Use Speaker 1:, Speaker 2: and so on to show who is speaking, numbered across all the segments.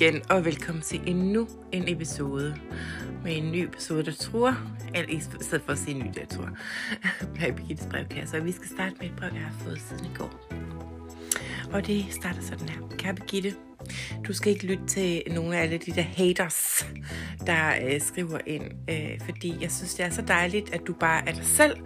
Speaker 1: Igen, og velkommen til endnu en episode med en ny episode, der tror, eller i stedet for at sige ny, der tror, her i Birgittes brevkasse. Og vi skal starte med et brev, jeg har fået siden i går. Og det starter sådan her. Kære Birgitte, du skal ikke lytte til nogle af alle de der haters, der øh, skriver ind, øh, fordi jeg synes, det er så dejligt, at du bare er dig selv,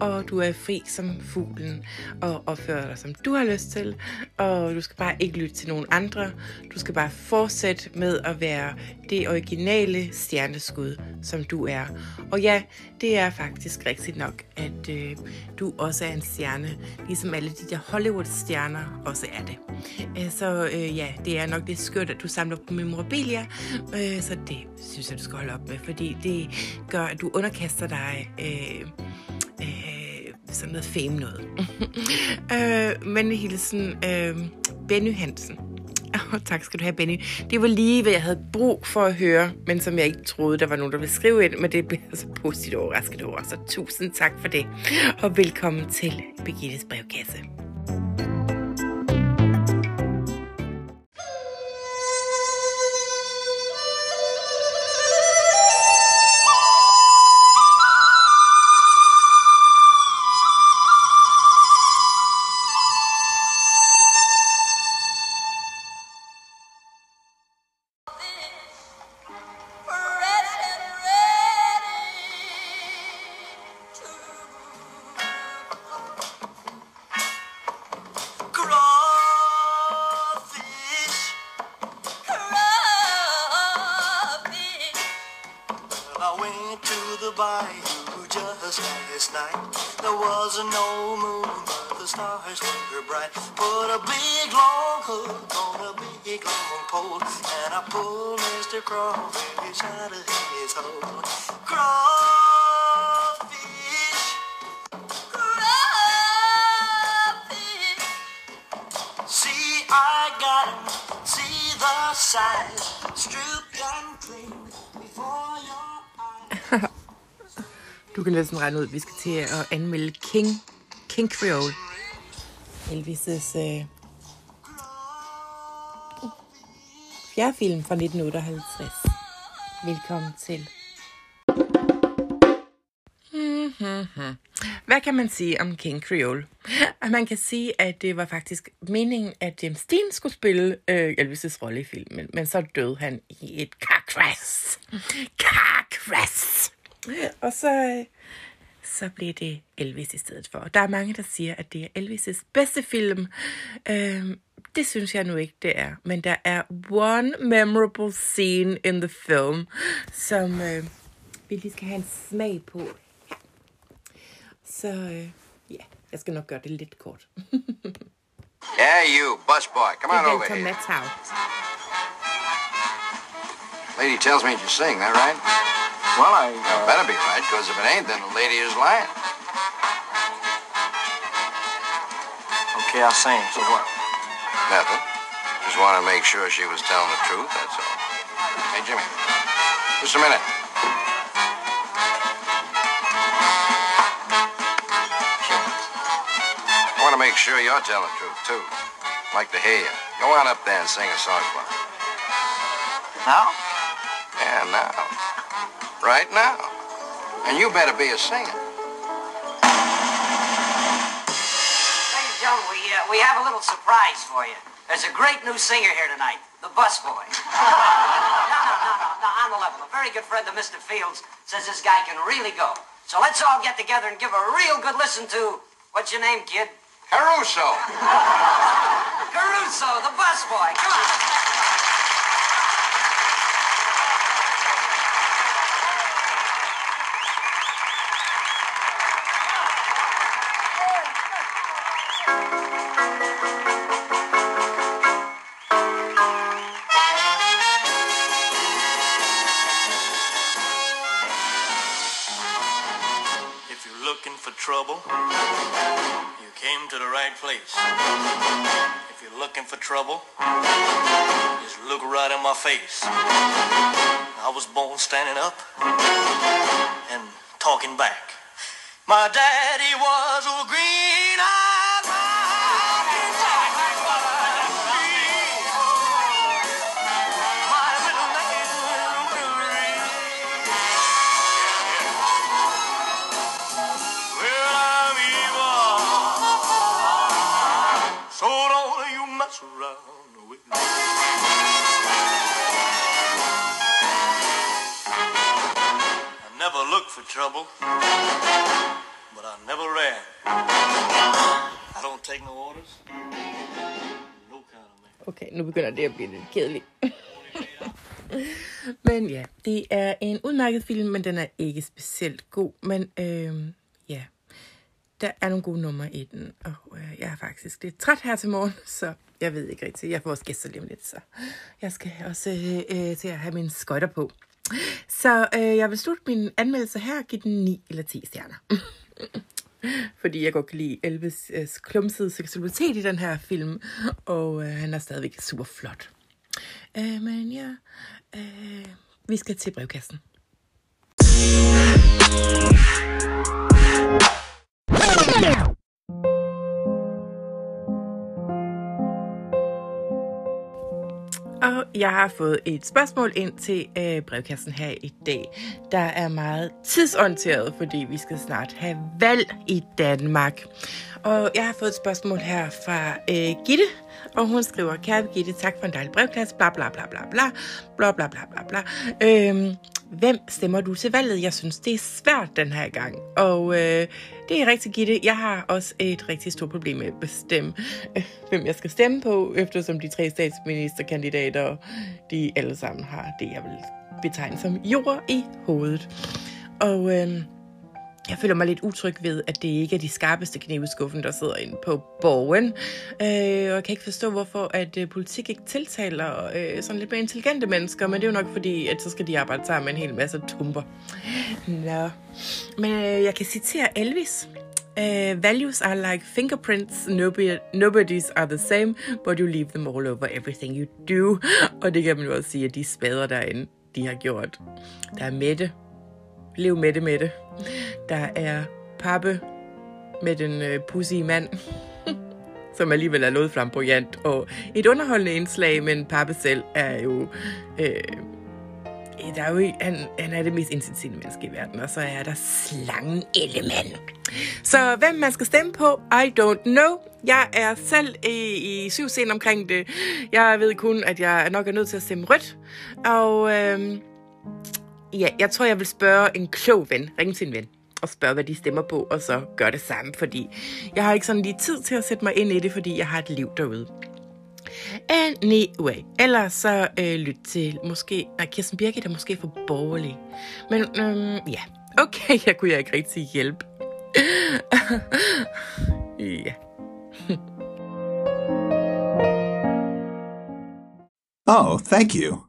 Speaker 1: og du er fri som fuglen, og opfører dig, som du har lyst til, og du skal bare ikke lytte til nogen andre. Du skal bare fortsætte med at være det originale stjerneskud, som du er. Og ja, det er faktisk rigtigt nok, at øh, du også er en stjerne, ligesom alle de der Hollywood-stjerner også er det. Øh, så øh, ja, det er nok det skørt, at du samler på memorabilia, øh, så det synes jeg, du skal holde op med, fordi det gør, at du underkaster dig øh, øh, sådan noget fame noget. øh, men hilsen øh, Benny Hansen. Oh, tak skal du have, Benny. Det var lige, hvad jeg havde brug for at høre, men som jeg ikke troede, der var nogen, der ville skrive ind, men det blev så positivt overrasket over. Så tusind tak for det, og velkommen til Birgittes brevkasse.
Speaker 2: Night. There was no moon, but the stars were bright. Put a big long hook on a big long pole, and I pulled Mr. Crawfish out of his hole. Crawfish. Crawfish. See, I got him. See the size. Stripped and clean before your eyes.
Speaker 1: Du kan næsten regne ud, vi skal til at anmelde King, King Creole. Elvis' øh, fjerdefilm fra 1958. Velkommen til. Hvad kan man sige om King Creole? At man kan sige, at det var faktisk meningen, at James Dean skulle spille øh, Elvis' rolle i filmen, men så døde han i et car crash. Car crash! Og så, øh, så blev det Elvis i stedet for. Der er mange, der siger, at det er Elvis' bedste film. Øhm, det synes jeg nu ikke, det er. Men der er one memorable scene in the film, som øh, vi lige skal have en smag på. Så øh, ja, jeg skal nok gøre det lidt kort.
Speaker 3: Yeah, you, busboy. Come on
Speaker 1: er
Speaker 3: over here. Lady tells me you sing, that right?
Speaker 4: Well, I. Uh,
Speaker 3: better be right, because if it ain't, then the lady is lying.
Speaker 4: okay, I'll sing. So what?
Speaker 3: Nothing. Just want to make sure she was telling the truth, that's all. Hey, Jimmy. Just a minute. I want to make sure you're telling the truth, too. I'd like to hear you. Go on up there and sing a song for me.
Speaker 4: Now?
Speaker 3: Yeah, now. Right now. And you better be a singer.
Speaker 5: And gentlemen, we, uh, we have a little surprise for you. There's a great new singer here tonight, the busboy. no, no, no, no, no, on the level. A very good friend of Mr. Fields says this guy can really go. So let's all get together and give a real good listen to, what's your name, kid?
Speaker 3: Caruso!
Speaker 5: Caruso, the busboy. Come on.
Speaker 2: Looking for trouble, you came to the right place. If you're looking for trouble, just look right in my face. I was born standing up and talking back. My daddy was a that's around with me. I never looked for trouble, but I never ran. I don't take no orders. No kind of man.
Speaker 1: Okay, nu begynder det at blive lidt kedeligt. men ja, det er en udmærket film, men den er ikke specielt god. Men øh, ja, der er nogle gode numre i den, og øh, jeg er faktisk lidt træt her til morgen, så jeg ved ikke rigtigt. Jeg får også gæster lige om lidt, så jeg skal også øh, øh, til at have mine skøjter på. Så øh, jeg vil slutte min anmeldelse her og give den 9 eller 10 stjerner. Fordi jeg godt kan lide Elvis øh, klumsede seksualitet i den her film, og øh, han er stadigvæk super flot. Øh, men ja, øh, vi skal til brevkassen. Og jeg har fået et spørgsmål ind til øh, brevkassen her i dag, der er meget tidsorienteret, fordi vi skal snart have valg i Danmark. Og jeg har fået et spørgsmål her fra øh, Gitte, og hun skriver, kære Gitte, tak for en dejlig brevkasse, bla bla bla bla bla, bla bla bla bla bla. Øhm, hvem stemmer du til valget? Jeg synes, det er svært den her gang. Og øh, det er rigtig Gitte. Jeg har også et rigtig stort problem med at bestemme, øh, hvem jeg skal stemme på, eftersom de tre statsministerkandidater, de alle sammen har det, jeg vil betegne som jord i hovedet. Og øh, jeg føler mig lidt utryg ved, at det ikke er de skarpeste knive i skuffen, der sidder inde på borgen. Øh, og jeg kan ikke forstå, hvorfor at øh, politik ikke tiltaler øh, sådan lidt mere intelligente mennesker, men det er jo nok fordi, at så skal de arbejde sammen med en hel masse tumper. Nå. Men øh, jeg kan citere Elvis. Uh, values are like fingerprints. Nobody, nobody's are the same, but you leave them all over everything you do. Og det kan man jo også sige, at de spader derinde, de har gjort. Der er Mette. Lev Mette Mette. Der er Pappe med den øh, pussy mand, som alligevel er noget flamboyant, og et underholdende indslag, men Pappe selv er jo... Øh, der er jo, han, han er det mest intensive menneske i verden, og så er der slangen element. Så hvem man skal stemme på, I don't know. Jeg er selv i, i syv scen omkring det. Jeg ved kun, at jeg nok er nødt til at stemme rødt. Og øhm, ja, jeg tror, jeg vil spørge en klog ven. Ring til en ven og spørge, hvad de stemmer på, og så gøre det samme, fordi jeg har ikke sådan lige tid til at sætte mig ind i det, fordi jeg har et liv derude. Anyway, ellers så øh, lyt til måske, nej, Kirsten Birgit er måske for borgerlig. Men øhm, ja, okay, jeg kunne jeg ikke rigtig hjælpe. ja.
Speaker 6: Oh, thank you.